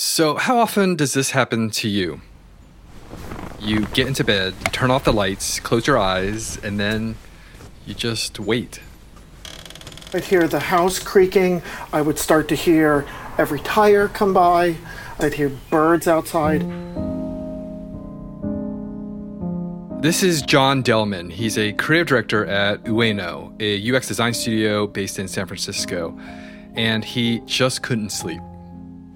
So, how often does this happen to you? You get into bed, turn off the lights, close your eyes, and then you just wait. I'd hear the house creaking. I would start to hear every tire come by. I'd hear birds outside. This is John Delman. He's a creative director at Ueno, a UX design studio based in San Francisco, and he just couldn't sleep.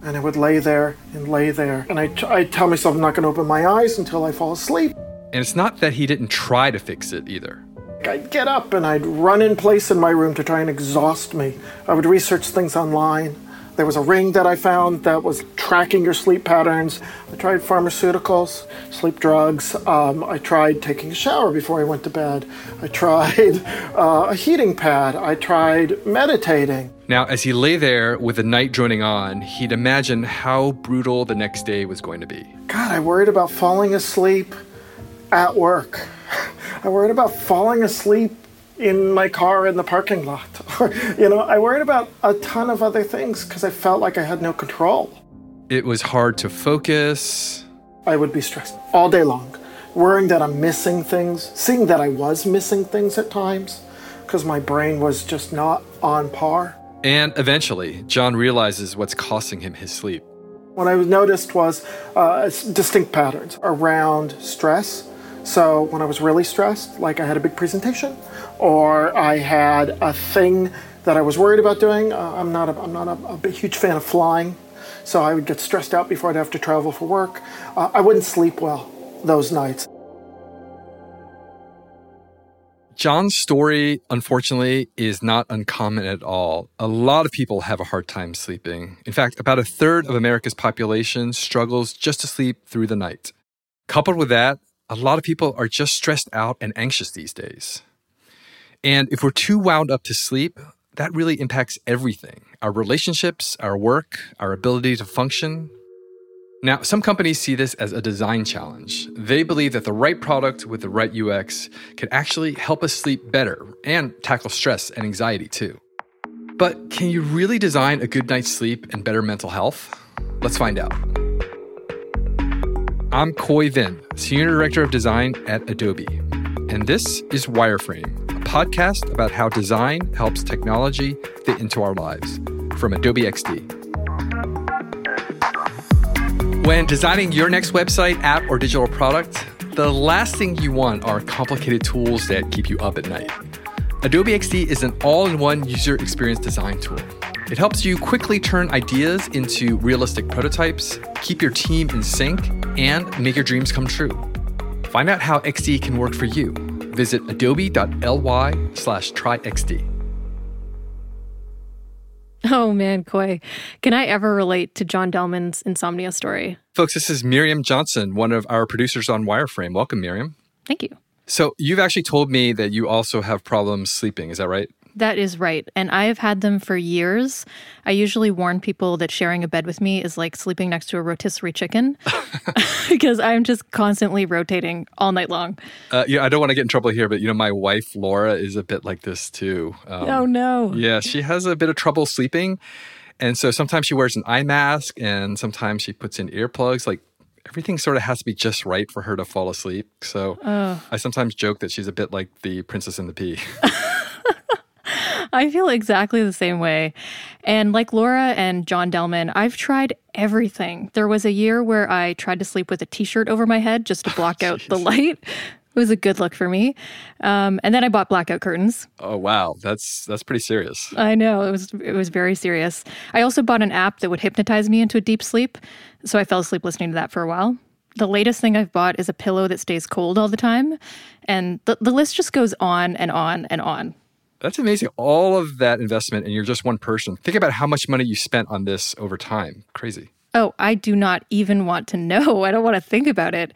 And I would lay there and lay there. And I'd, I'd tell myself I'm not going to open my eyes until I fall asleep. And it's not that he didn't try to fix it either. I'd get up and I'd run in place in my room to try and exhaust me. I would research things online. There was a ring that I found that was tracking your sleep patterns. I tried pharmaceuticals, sleep drugs. Um, I tried taking a shower before I went to bed. I tried uh, a heating pad. I tried meditating. Now, as he lay there with the night droning on, he'd imagine how brutal the next day was going to be. God, I worried about falling asleep at work. I worried about falling asleep in my car in the parking lot. you know, I worried about a ton of other things because I felt like I had no control. It was hard to focus. I would be stressed all day long, worrying that I'm missing things, seeing that I was missing things at times because my brain was just not on par. And eventually, John realizes what's costing him his sleep. What I noticed was uh, distinct patterns around stress. So when I was really stressed, like I had a big presentation, or I had a thing that I was worried about doing. Uh, I'm not a, I'm not a, a, huge fan of flying, so I would get stressed out before I'd have to travel for work. Uh, I wouldn't sleep well those nights. John's story, unfortunately, is not uncommon at all. A lot of people have a hard time sleeping. In fact, about a third of America's population struggles just to sleep through the night. Coupled with that, a lot of people are just stressed out and anxious these days. And if we're too wound up to sleep, that really impacts everything our relationships, our work, our ability to function. Now, some companies see this as a design challenge. They believe that the right product with the right UX can actually help us sleep better and tackle stress and anxiety too. But can you really design a good night's sleep and better mental health? Let's find out. I'm Khoi Vinh, Senior Director of Design at Adobe, and this is Wireframe a podcast about how design helps technology fit into our lives from Adobe XD. When designing your next website, app, or digital product, the last thing you want are complicated tools that keep you up at night. Adobe XD is an all in one user experience design tool. It helps you quickly turn ideas into realistic prototypes, keep your team in sync, and make your dreams come true. Find out how XD can work for you visit adobe.ly slash tryxd. Oh man, Khoi. Can I ever relate to John Delman's insomnia story? Folks, this is Miriam Johnson, one of our producers on Wireframe. Welcome, Miriam. Thank you. So, you've actually told me that you also have problems sleeping. Is that right? That is right. And I have had them for years. I usually warn people that sharing a bed with me is like sleeping next to a rotisserie chicken because I'm just constantly rotating all night long. Uh, yeah, I don't want to get in trouble here, but you know, my wife Laura is a bit like this too. Um, oh, no. Yeah, she has a bit of trouble sleeping. And so sometimes she wears an eye mask and sometimes she puts in earplugs. Like everything sort of has to be just right for her to fall asleep. So I sometimes joke that she's a bit like the princess and the pea. I feel exactly the same way. And like Laura and John Delman, I've tried everything. There was a year where I tried to sleep with a t shirt over my head just to block out the light. It was a good look for me. Um, and then I bought blackout curtains. Oh wow, that's that's pretty serious. I know it was it was very serious. I also bought an app that would hypnotize me into a deep sleep, so I fell asleep listening to that for a while. The latest thing I've bought is a pillow that stays cold all the time, and the the list just goes on and on and on. That's amazing. All of that investment, and you're just one person. Think about how much money you spent on this over time. Crazy. Oh, I do not even want to know. I don't want to think about it.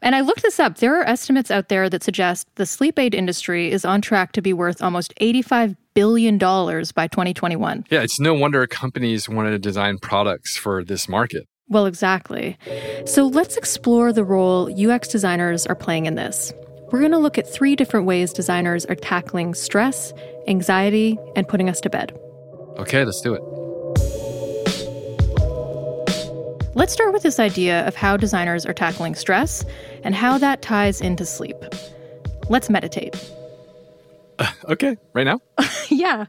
And I looked this up. There are estimates out there that suggest the sleep aid industry is on track to be worth almost $85 billion by 2021. Yeah, it's no wonder companies wanted to design products for this market. Well, exactly. So let's explore the role UX designers are playing in this. We're going to look at three different ways designers are tackling stress, anxiety, and putting us to bed. Okay, let's do it. Let's start with this idea of how designers are tackling stress and how that ties into sleep. Let's meditate. Okay, right now? yeah,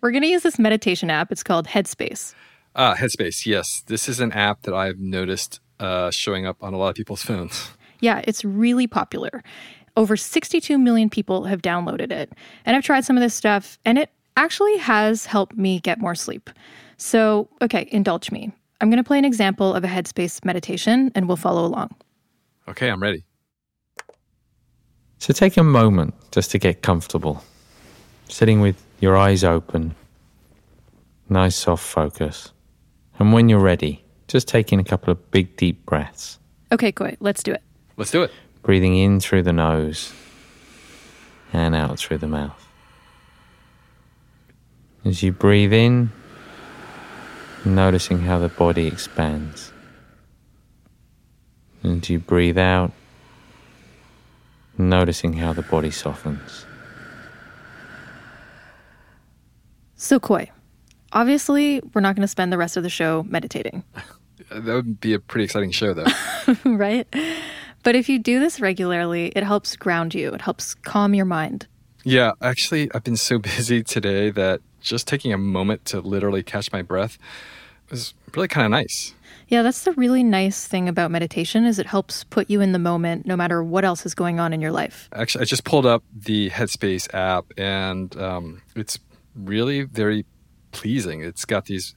we're going to use this meditation app. It's called Headspace. Ah, Headspace, yes. This is an app that I've noticed uh, showing up on a lot of people's phones. Yeah, it's really popular. Over 62 million people have downloaded it. And I've tried some of this stuff, and it actually has helped me get more sleep. So, okay, indulge me. I'm going to play an example of a Headspace meditation, and we'll follow along. Okay, I'm ready. So take a moment just to get comfortable. Sitting with your eyes open, nice soft focus. And when you're ready, just taking a couple of big deep breaths. Okay, Khoi, let's do it. Let's do it. Breathing in through the nose and out through the mouth. As you breathe in, noticing how the body expands. And you breathe out, noticing how the body softens. So, Khoi, obviously, we're not going to spend the rest of the show meditating, That would be a pretty exciting show, though. right? But if you do this regularly, it helps ground you, it helps calm your mind. yeah, actually, I've been so busy today that just taking a moment to literally catch my breath was really kind of nice. Yeah, that's the really nice thing about meditation is it helps put you in the moment no matter what else is going on in your life. Actually, I just pulled up the Headspace app, and um, it's really very pleasing. It's got these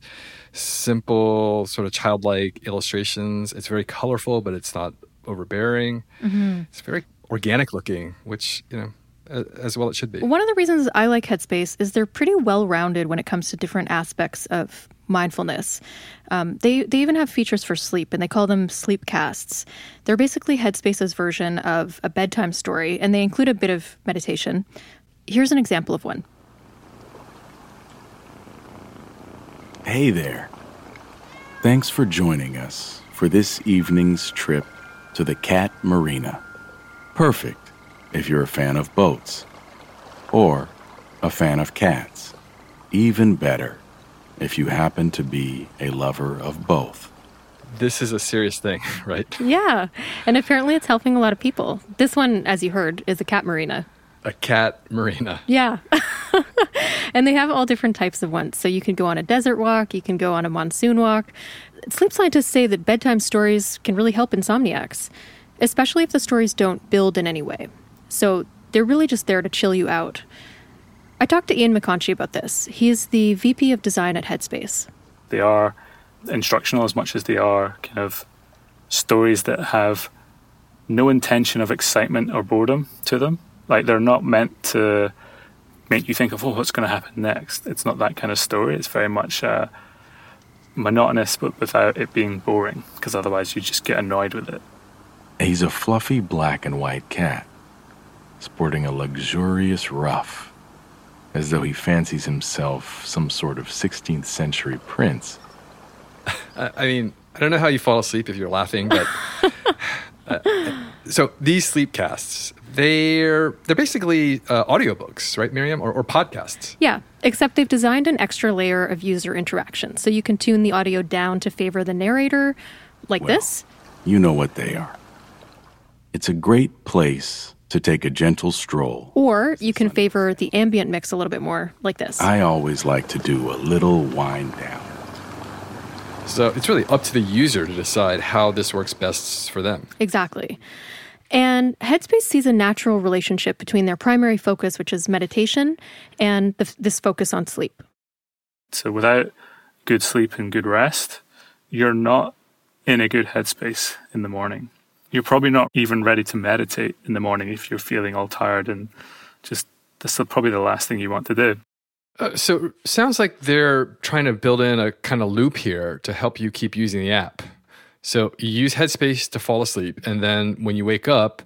simple, sort of childlike illustrations. It's very colorful, but it's not overbearing. It's very organic looking, which you know, as well it should be. One of the reasons I like Headspace is they're pretty well rounded when it comes to different aspects of mindfulness. Um, they they even have features for sleep, and they call them sleep casts. They're basically Headspace's version of a bedtime story, and they include a bit of meditation. Here's an example of one. Hey there. Thanks for joining us for this evening's trip to the Cat Marina. Perfect if you're a fan of boats or a fan of cats. Even better if you happen to be a lover of both. This is a serious thing, right? Yeah, and apparently it's helping a lot of people. This one, as you heard, is a cat marina. A cat marina. Yeah. and they have all different types of ones. So you can go on a desert walk, you can go on a monsoon walk. Sleep scientists say that bedtime stories can really help insomniacs, especially if the stories don't build in any way. So they're really just there to chill you out. I talked to Ian McConchy about this. He's the VP of design at Headspace. They are instructional as much as they are kind of stories that have no intention of excitement or boredom to them. Like they're not meant to make you think of, oh, what's going to happen next. It's not that kind of story. It's very much uh, monotonous, but without it being boring, because otherwise you just get annoyed with it. He's a fluffy black and white cat, sporting a luxurious ruff, as though he fancies himself some sort of 16th century prince. I I mean, I don't know how you fall asleep if you're laughing, but uh, so these sleep casts, they're they're basically uh, audiobooks, right, Miriam, or, or podcasts. Yeah, except they've designed an extra layer of user interaction. So you can tune the audio down to favor the narrator, like this. You know what they are. It's a great place to take a gentle stroll. Or you can favor the ambient mix a little bit more, like this. I always like to do a little wind down. So it's really up to the user to decide how this works best for them. exactly. And Headspace sees a natural relationship between their primary focus, which is meditation, and the, this focus on sleep. So without good sleep and good rest, you're not in a good headspace in the morning. You're probably not even ready to meditate in the morning if you're feeling all tired and just that's the- probably the last thing you want to do. Uh, so sounds like they're trying to build in a kind of loop here to help you keep using the app. So you use Headspace to fall asleep, and then when you wake up,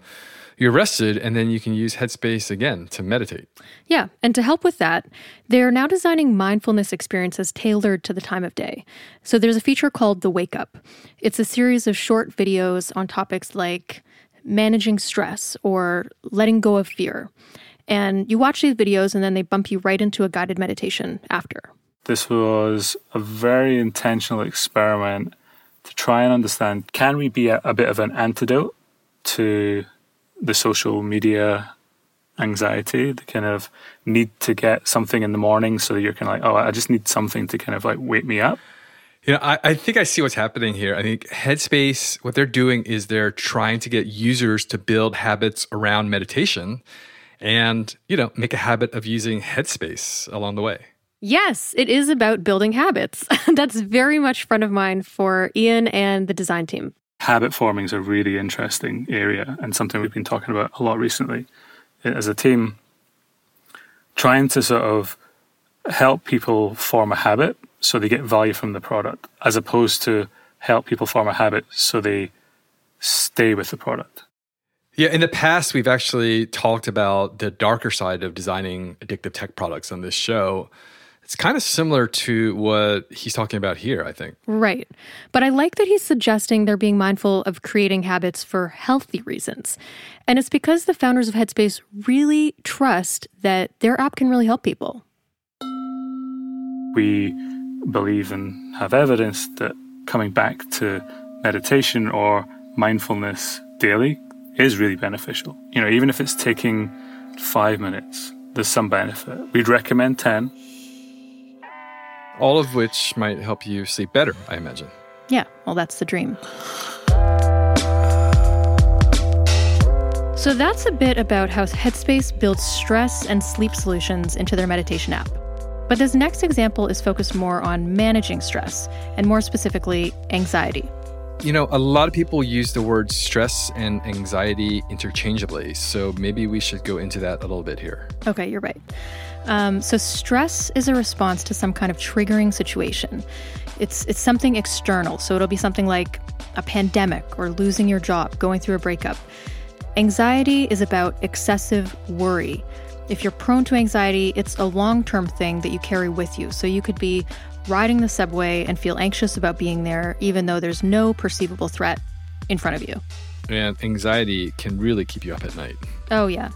you're rested, and then you can use Headspace again to meditate. Yeah, and to help with that, they're now designing mindfulness experiences tailored to the time of day. So there's a feature called the Wake Up. It's a series of short videos on topics like managing stress or letting go of fear. And you watch these videos and then they bump you right into a guided meditation after. This was a very intentional experiment to try and understand can we be a, a bit of an antidote to the social media anxiety, the kind of need to get something in the morning so you're kind of like, oh, I just need something to kind of like wake me up. You know, I, I think I see what's happening here. I think Headspace, what they're doing is they're trying to get users to build habits around meditation and, you know, make a habit of using Headspace along the way. Yes, it is about building habits. That's very much front of mind for Ian and the design team. Habit forming is a really interesting area and something we've been talking about a lot recently uh, as a team, trying to sort of help people form a habit so they get value from the product, as opposed to help people form a habit so they stay with the product. Yeah, in the past, we've actually talked about the darker side of designing addictive tech products on this show. It's kind of similar to what he's talking about here, I think. Right. But I like that he's suggesting they're being mindful of creating habits for healthy reasons. And it's because the founders of Headspace really trust that their app can really help people. We believe and have evidence that coming back to meditation or mindfulness daily is really beneficial. You know, even if it's taking five minutes, there's some benefit. We'd recommend 10. All of which might help you sleep better, I imagine. Yeah, well, that's the dream. So that's a bit about how Headspace builds stress and sleep solutions into their meditation app. But this next example is focused more on managing stress, and more specifically, anxiety. You know, a lot of people use the words stress and anxiety interchangeably, so maybe we should go into that a little bit here. Okay, you're right. Um, so, stress is a response to some kind of triggering situation. It's it's something external, so it'll be something like a pandemic or losing your job, going through a breakup. Anxiety is about excessive worry. If you're prone to anxiety, it's a long term thing that you carry with you. So you could be riding the subway and feel anxious about being there, even though there's no perceivable threat in front of you. And anxiety can really keep you up at night. Oh, yeah.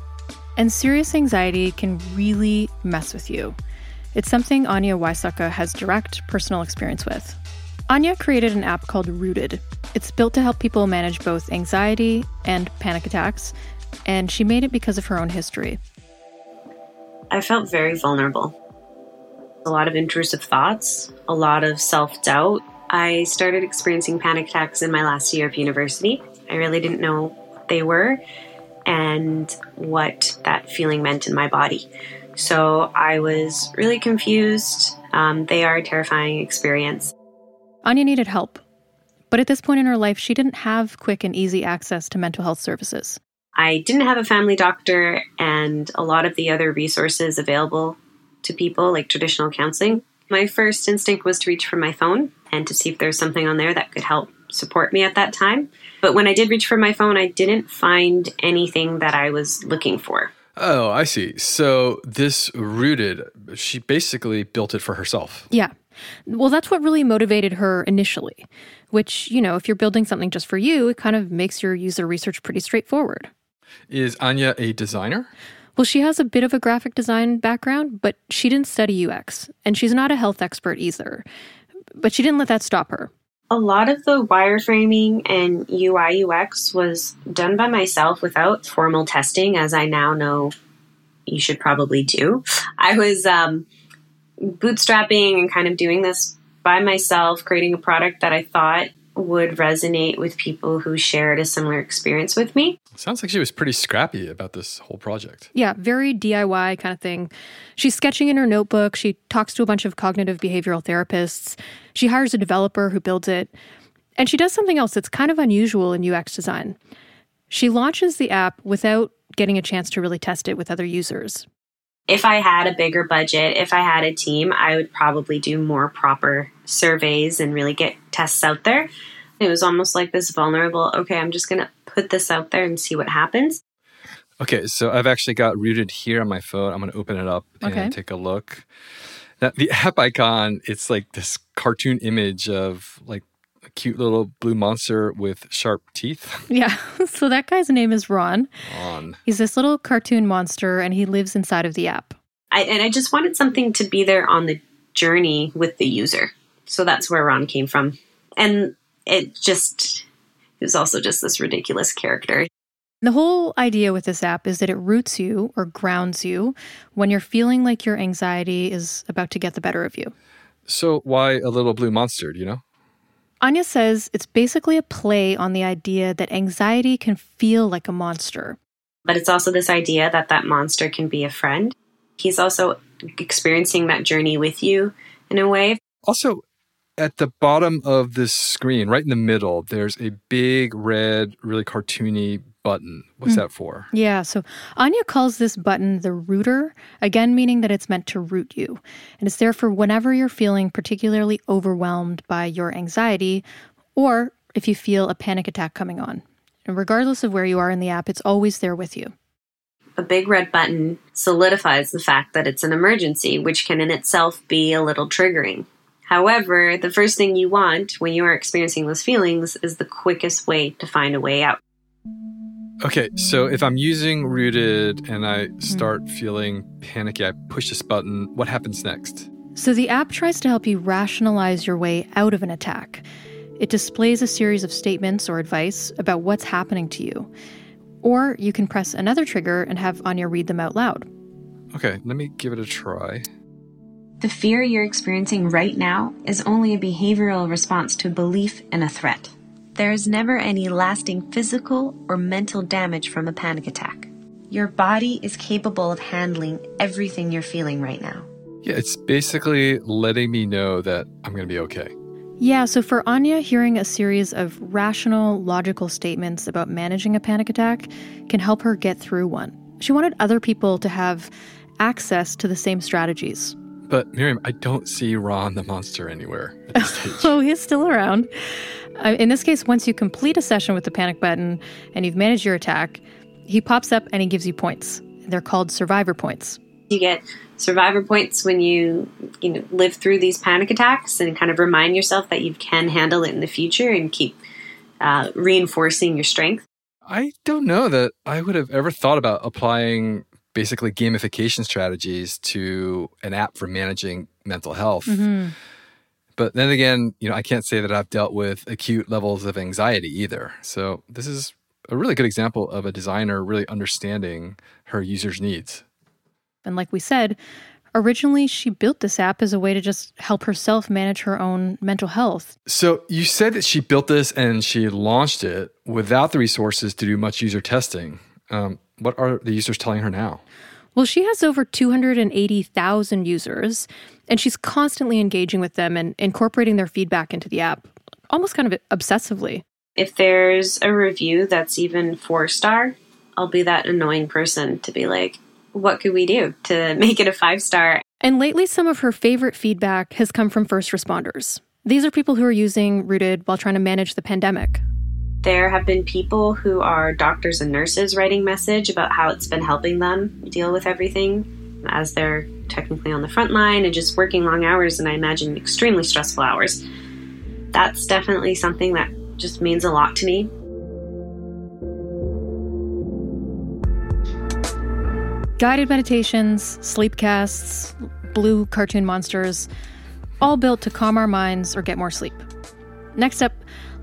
And serious anxiety can really mess with you. It's something Anya Waisaka has direct personal experience with. Anya created an app called Rooted. It's built to help people manage both anxiety and panic attacks, and she made it because of her own history. I felt very vulnerable. A lot of intrusive thoughts, a lot of self doubt. I started experiencing panic attacks in my last year of university. I really didn't know what they were and what that feeling meant in my body. So I was really confused. Um, they are a terrifying experience. Anya needed help. But at this point in her life, she didn't have quick and easy access to mental health services. I didn't have a family doctor and a lot of the other resources available to people, like traditional counseling. My first instinct was to reach for my phone and to see if there's something on there that could help support me at that time. But when I did reach for my phone, I didn't find anything that I was looking for. Oh, I see. So this rooted, she basically built it for herself. Yeah. Well, that's what really motivated her initially, which, you know, if you're building something just for you, it kind of makes your user research pretty straightforward. Is Anya a designer? Well, she has a bit of a graphic design background, but she didn't study UX, and she's not a health expert either. But she didn't let that stop her. A lot of the wireframing and UI UX was done by myself without formal testing, as I now know you should probably do. I was um, bootstrapping and kind of doing this by myself, creating a product that I thought would resonate with people who shared a similar experience with me. Sounds like she was pretty scrappy about this whole project. Yeah, very DIY kind of thing. She's sketching in her notebook. She talks to a bunch of cognitive behavioral therapists. She hires a developer who builds it. And she does something else that's kind of unusual in UX design. She launches the app without getting a chance to really test it with other users. If I had a bigger budget, if I had a team, I would probably do more proper surveys and really get tests out there. It was almost like this vulnerable, okay, I'm just going to put this out there and see what happens. Okay, so I've actually got rooted here on my phone. I'm going to open it up and Okay. take a look. Now, the app icon, it's like this cartoon image of like a cute little blue monster with sharp teeth Yeah, so that guy's name is Ron. on. He's this little cartoon monster, and he lives inside of the app. I, and I just wanted something to be there on the journey with the user. So that's where Ron came from. And it just it was also just this ridiculous character. The whole idea with this app is that it roots you or grounds you when you're feeling like your anxiety is about to get the better of you. So why a little blue monster, do you know? Anya says it's basically a play on the idea that anxiety can feel like a monster. But it's also this idea that that monster can be a friend. He's also experiencing that journey with you in a way. Also, at the bottom of this screen, right in the middle, there's a big red, really cartoony button. What's mm. that for? Yeah, so Anya calls this button the rooter, again, meaning that it's meant to root you. And it's there for whenever you're feeling particularly overwhelmed by your anxiety or if you feel a panic attack coming on. And regardless of where you are in the app, it's always there with you. A big red button solidifies the fact that it's an emergency, which can in itself be a little triggering. However, the first thing you want when you are experiencing those feelings is the quickest way to find a way out. Okay, so if I'm using Rooted and I start feeling panicky, I push this button, what happens next? So the app tries to help you rationalize your way out of an attack. It displays a series of statements or advice about what's happening to you. Or you can press another trigger and have Anya read them out loud. Okay, let me give it a try. The fear you're experiencing right now is only a behavioral response to a belief in a threat. There is never any lasting physical or mental damage from a panic attack. Your body is capable of handling everything you're feeling right now. Yeah, it's basically letting me know that I'm going to be okay. Yeah, so for Anya, hearing a series of rational, logical statements about managing a panic attack can help her get through one. She wanted other people to have access to the same strategies. But Miriam, I don't see Ron the monster anywhere. oh, he's still around. Uh, in this case, once you complete a session with the panic button and you've managed your attack, he pops up and he gives you points. They're called survivor points. You get survivor points when you you know live through these panic attacks and kind of remind yourself that you can handle it in the future and keep uh, reinforcing your strength. I don't know that I would have ever thought about applying basically gamification strategies to an app for managing mental health. Mm-hmm. But then again, you know, I can't say that I've dealt with acute levels of anxiety either. So this is a really good example of a designer really understanding her users' needs. And like we said, originally she built this app as a way to just help herself manage her own mental health. So you said that she built this and she launched it without the resources to do much user testing. Um, what are the users telling her now? Well, she has over 280,000 users, and she's constantly engaging with them and incorporating their feedback into the app, almost kind of obsessively. If there's a review that's even four star, I'll be that annoying person to be like, what could we do to make it a five star? And lately, some of her favorite feedback has come from first responders. These are people who are using Rooted while trying to manage the pandemic. There have been people who are doctors and nurses writing message about how it's been helping them deal with everything as they're technically on the front line and just working long hours and I imagine extremely stressful hours. That's definitely something that just means a lot to me. Guided meditations, sleep casts, blue cartoon monsters, all built to calm our minds or get more sleep. Next up,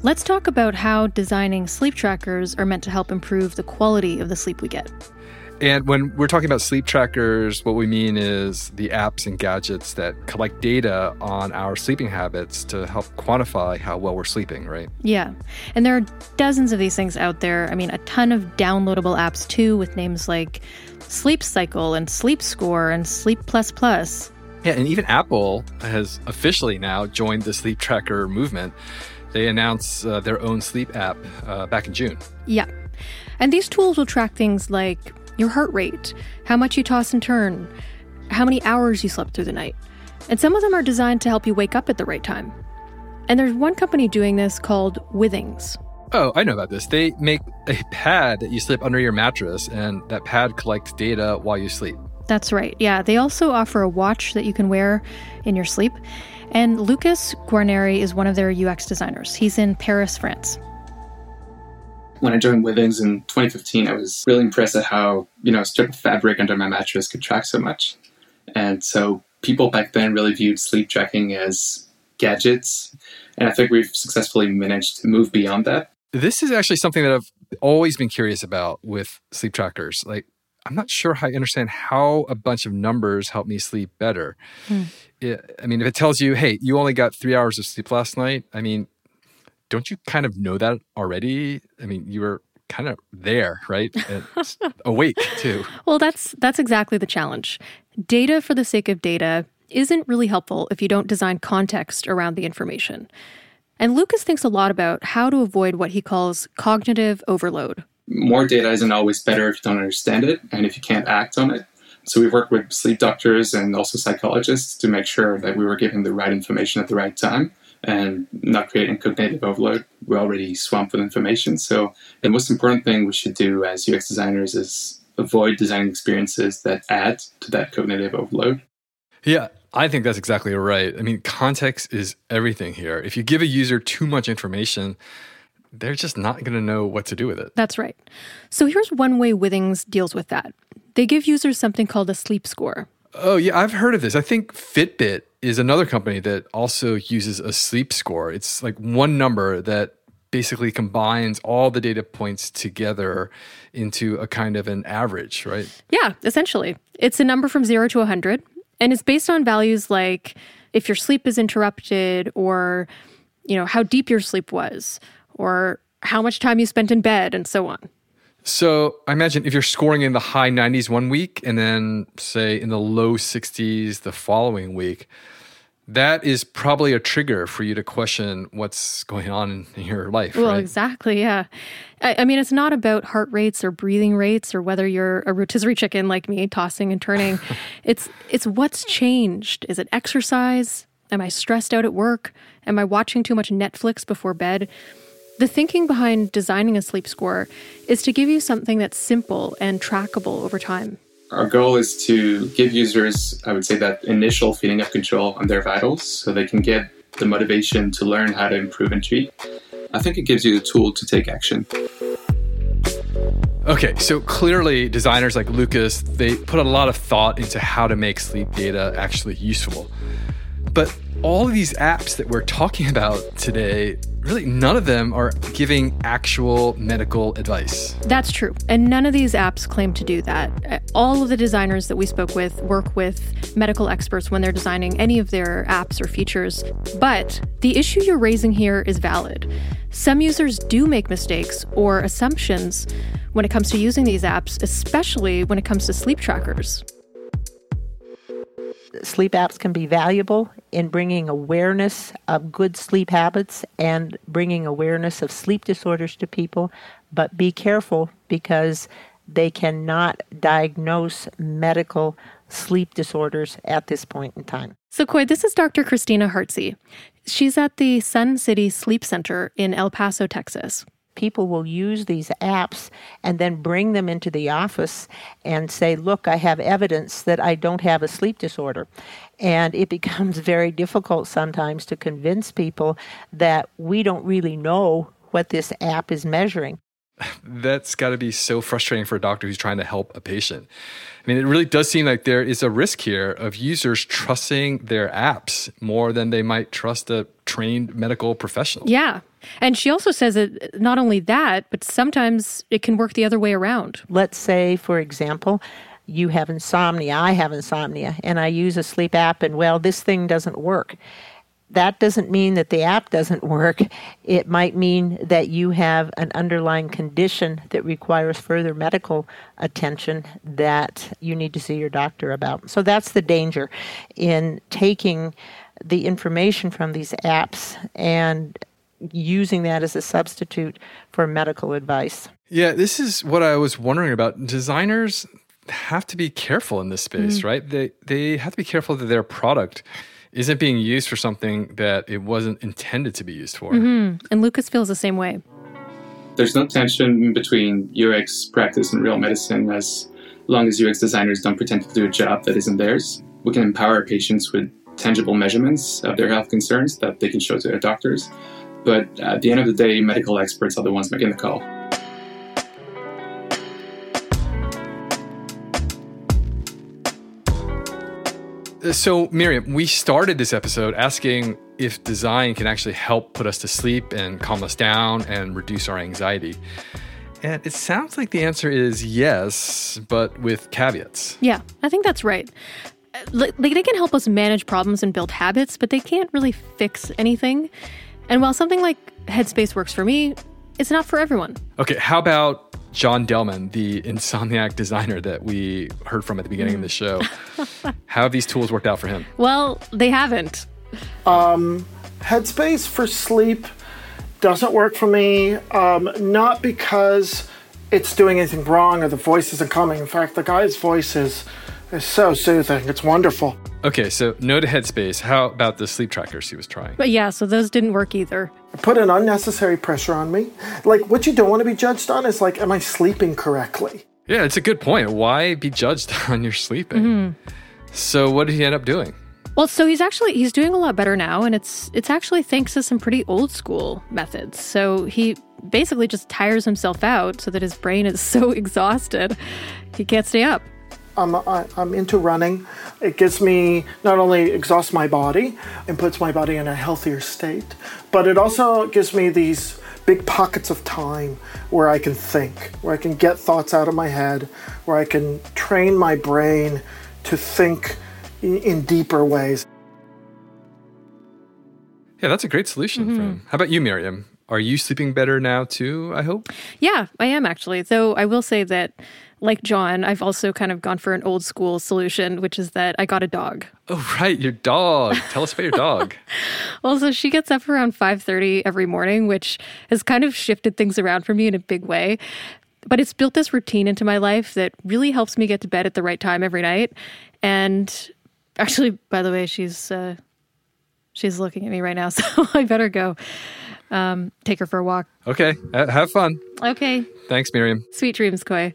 Let's talk about how designing sleep trackers are meant to help improve the quality of the sleep we get. And when we're talking about sleep trackers, what we mean is the apps and gadgets that collect data on our sleeping habits to help quantify how well we're sleeping, right? Yeah. And there are dozens of these things out there. I mean, a ton of downloadable apps too, with names like Sleep Cycle and Sleep Score and Sleep Plus Plus. Yeah, and even Apple has officially now joined the sleep tracker movement. They announced uh, their own sleep app uh, back in June. Yeah. And these tools will track things like your heart rate, how much you toss and turn, how many hours you slept through the night. And some of them are designed to help you wake up at the right time. And there's one company doing this called Withings. Oh, I know about this. They make a pad that you slip under your mattress, and that pad collects data while you sleep. That's right. Yeah. They also offer a watch that you can wear in your sleep. And Lucas Guarneri is one of their UX designers. He's in Paris, France. When I joined Withings in 2015, I was really impressed at how, you know, a strip of fabric under my mattress could track so much. And so people back then really viewed sleep tracking as gadgets. And I think we've successfully managed to move beyond that. This is actually something that I've always been curious about with sleep trackers. Like, I'm not sure how I understand how a bunch of numbers help me sleep better. Hmm. It, I mean, if it tells you, hey, you only got three hours of sleep last night, I mean, don't you kind of know that already? I mean, you were kind of there, right? awake too. Well, that's that's exactly the challenge. Data for the sake of data isn't really helpful if you don't design context around the information. And Lucas thinks a lot about how to avoid what he calls cognitive overload. More data isn't always better if you don't understand it and if you can't act on it. So we've worked with sleep doctors and also psychologists to make sure that we were giving the right information at the right time and not creating cognitive overload. We're already swamped with information. So the most important thing we should do as UX designers is avoid designing experiences that add to that cognitive overload. Yeah, I think that's exactly right. I mean, context is everything here. If you give a user too much information, they're just not going to know what to do with it. That's right. So here's one way Withings deals with that. They give users something called a sleep score. Oh, yeah, I've heard of this. I think Fitbit is another company that also uses a sleep score. It's like one number that basically combines all the data points together into a kind of an average, right? Yeah, essentially. It's a number from 0 to 100 and it's based on values like if your sleep is interrupted or you know how deep your sleep was or how much time you spent in bed and so on. So I imagine if you're scoring in the high 90s one week and then say in the low 60s the following week, that is probably a trigger for you to question what's going on in your life. Well, right? exactly. Yeah. I, I, mean, it's not about heart rates or breathing rates or whether you're a rotisserie chicken like me, tossing and turning. it's it's what's changed. Is it exercise? Am I stressed out at work? Am I watching too much Netflix before bed? The thinking behind designing a sleep score is to give you something that's simple and trackable over time. Our goal is to give users, I would say, that initial feeling of control on their vitals so they can get the motivation to learn how to improve and treat. I think it gives you the tool to take action. Okay, so clearly designers like Lucas, they put a lot of thought into how to make sleep data actually useful. But all of these apps that we're talking about today, really none of them are giving actual medical advice. That's true. And none of these apps claim to do that. Uh, all of the designers that we spoke with work with medical experts when they're designing any of their apps or features. But the issue you're raising here is valid. Some users do make mistakes or assumptions when it comes to using these apps, especially when it comes to sleep trackers sleep apps can be valuable in bringing awareness of good sleep habits and bringing awareness of sleep disorders to people. But be careful because they cannot diagnose medical sleep disorders at this point in time. So, Khoi, this is Dr. Christina Hartze. She's at the Sun City Sleep Center in El Paso, Texas people will use these apps and then bring them into the office and say, Look, I have evidence that I don't have a sleep disorder. And it becomes very difficult sometimes to convince people that we don't really know what this app is measuring. That's got to be so frustrating for a doctor who's trying to help a patient. I mean, it really does seem like there is a risk here of users trusting their apps more than they might trust a trained medical professional. Yeah. And she also says that not only that, but sometimes it can work the other way around. Let's say, for example, you have insomnia, I have insomnia, and I use a sleep app, and well, this thing doesn't work that doesn't mean that the app doesn't work. It might mean that you have an underlying condition that requires further medical attention that you need to see your doctor about. So that's the danger in taking the information from these apps and using that as a substitute for medical advice. Yeah, this is what I was wondering about. Designers have to be careful in this space, mm. right? They they have to be careful that their product isn't being used for something that it wasn't intended to be used for. Mm-hmm. And Lucas feels the same way. There's no tension between UX practice and real medicine as long as UX designers don't pretend to do a job that isn't theirs. We can empower patients with tangible measurements of their health concerns that they can show to their doctors. But at the end of the day, medical experts are the ones making the call. So, Miriam, we started this episode asking if design can actually help put us to sleep and calm us down and reduce our anxiety. And it sounds like the answer is yes, but with caveats. Yeah, I think that's right. Uh, Like they can help us manage problems and build habits, but they can't really fix anything. And while something like Headspace works for me, it's not for everyone. Okay, how about John Delman, the insomniac designer that we heard from at the beginning of the show? how have these tools worked out for him? Well, they haven't. Headspace for sleep doesn't work for me. Um, not because it's doing anything wrong or the voice isn't coming. In fact, the guy's voice is, is so soothing. It's wonderful. Okay, so no to Headspace. How about the sleep trackers he was trying? But yeah, so those didn't work either. Put an unnecessary pressure on me. Like, what you don't want to be judged on is like, am I sleeping correctly? Yeah, it's a good point. Why be judged on your sleeping? Mm-hmm. So, what did he end up doing? Well, so he's actually he's doing a lot better now, and it's it's actually thanks to some pretty old school methods. So he basically just tires himself out so that his brain is so exhausted he can't stay up. I'm, I, I'm into running. It gives me not only exhausts my body and puts my body in a healthier state, but it also gives me these big pockets of time where I can think, where I can get thoughts out of my head, where I can train my brain to think in, in deeper ways. Yeah, that's a great solution mm-hmm. for him. How about you, Miriam? Are you sleeping better now too? I hope. Yeah, I am actually. Though I will say that, like John, I've also kind of gone for an old school solution, which is that I got a dog. Oh, right, your dog. Tell us about your dog. Well, so she gets up around 5:30 every morning, which has kind of shifted things around for me in a big way. But it's built this routine into my life that really helps me get to bed at the right time every night. And actually, by the way, she's uh, she's looking at me right now, so I better go um, take her for a walk. Okay, ha- have fun. Okay, Thanks, Miriam. sweet dreams, Khoi.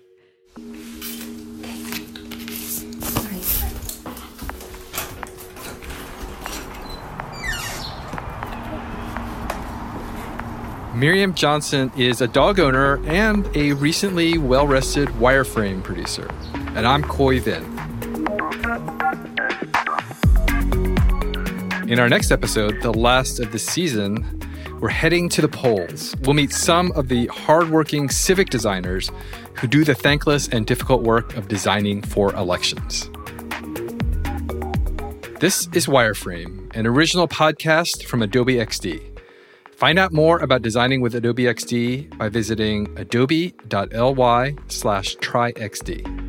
Miriam Johnson is a dog owner and a recently well rested wireframe producer. And I'm Khoi Vinh. In our next episode, the last of the season, we're heading to the polls. We'll meet some of the hardworking civic designers who do the thankless and difficult work of designing for elections. This is Wireframe, an original podcast from Adobe XD. Find out more about designing with Adobe XD by visiting adobe.ly slash tryxd.